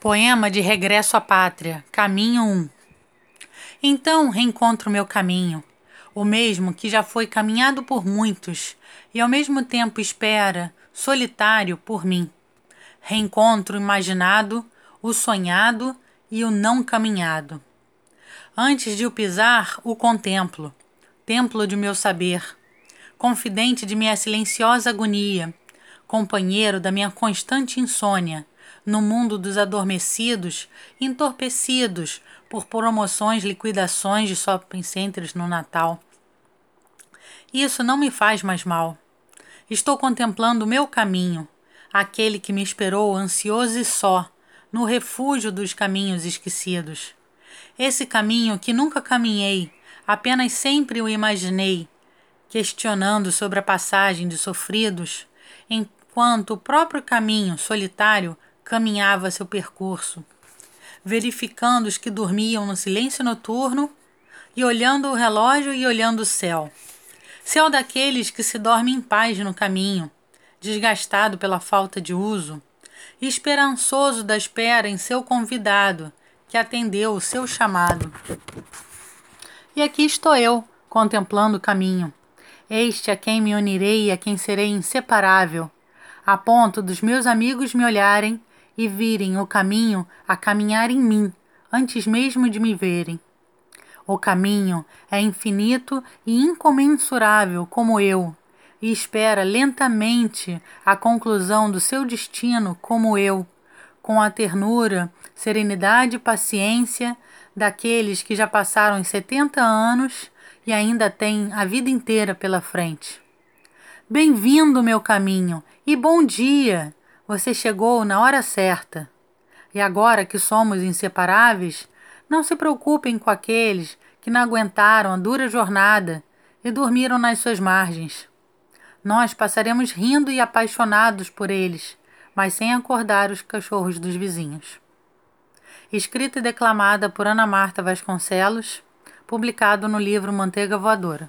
Poema de Regresso à Pátria, Caminho 1 Então reencontro meu caminho, o mesmo que já foi caminhado por muitos, e ao mesmo tempo espera, solitário, por mim. Reencontro o imaginado, o sonhado e o não caminhado. Antes de o pisar, o contemplo, templo de meu saber, confidente de minha silenciosa agonia, companheiro da minha constante insônia no mundo dos adormecidos, entorpecidos por promoções, liquidações de shopping centers no Natal. Isso não me faz mais mal. Estou contemplando o meu caminho, aquele que me esperou ansioso e só, no refúgio dos caminhos esquecidos. Esse caminho que nunca caminhei, apenas sempre o imaginei, questionando sobre a passagem de sofridos, enquanto o próprio caminho solitário caminhava seu percurso, verificando os que dormiam no silêncio noturno e olhando o relógio e olhando o céu. Céu daqueles que se dormem em paz no caminho, desgastado pela falta de uso, e esperançoso da espera em seu convidado, que atendeu o seu chamado. E aqui estou eu, contemplando o caminho. Este a quem me unirei e a quem serei inseparável, a ponto dos meus amigos me olharem e virem o caminho a caminhar em mim, antes mesmo de me verem. O caminho é infinito e incomensurável como eu, e espera lentamente a conclusão do seu destino como eu, com a ternura, serenidade e paciência daqueles que já passaram os setenta anos e ainda têm a vida inteira pela frente. Bem-vindo, meu caminho, e bom dia! Você chegou na hora certa. E agora que somos inseparáveis, não se preocupem com aqueles que não aguentaram a dura jornada e dormiram nas suas margens. Nós passaremos rindo e apaixonados por eles, mas sem acordar os cachorros dos vizinhos. Escrita e declamada por Ana Marta Vasconcelos, publicado no livro Manteiga Voadora.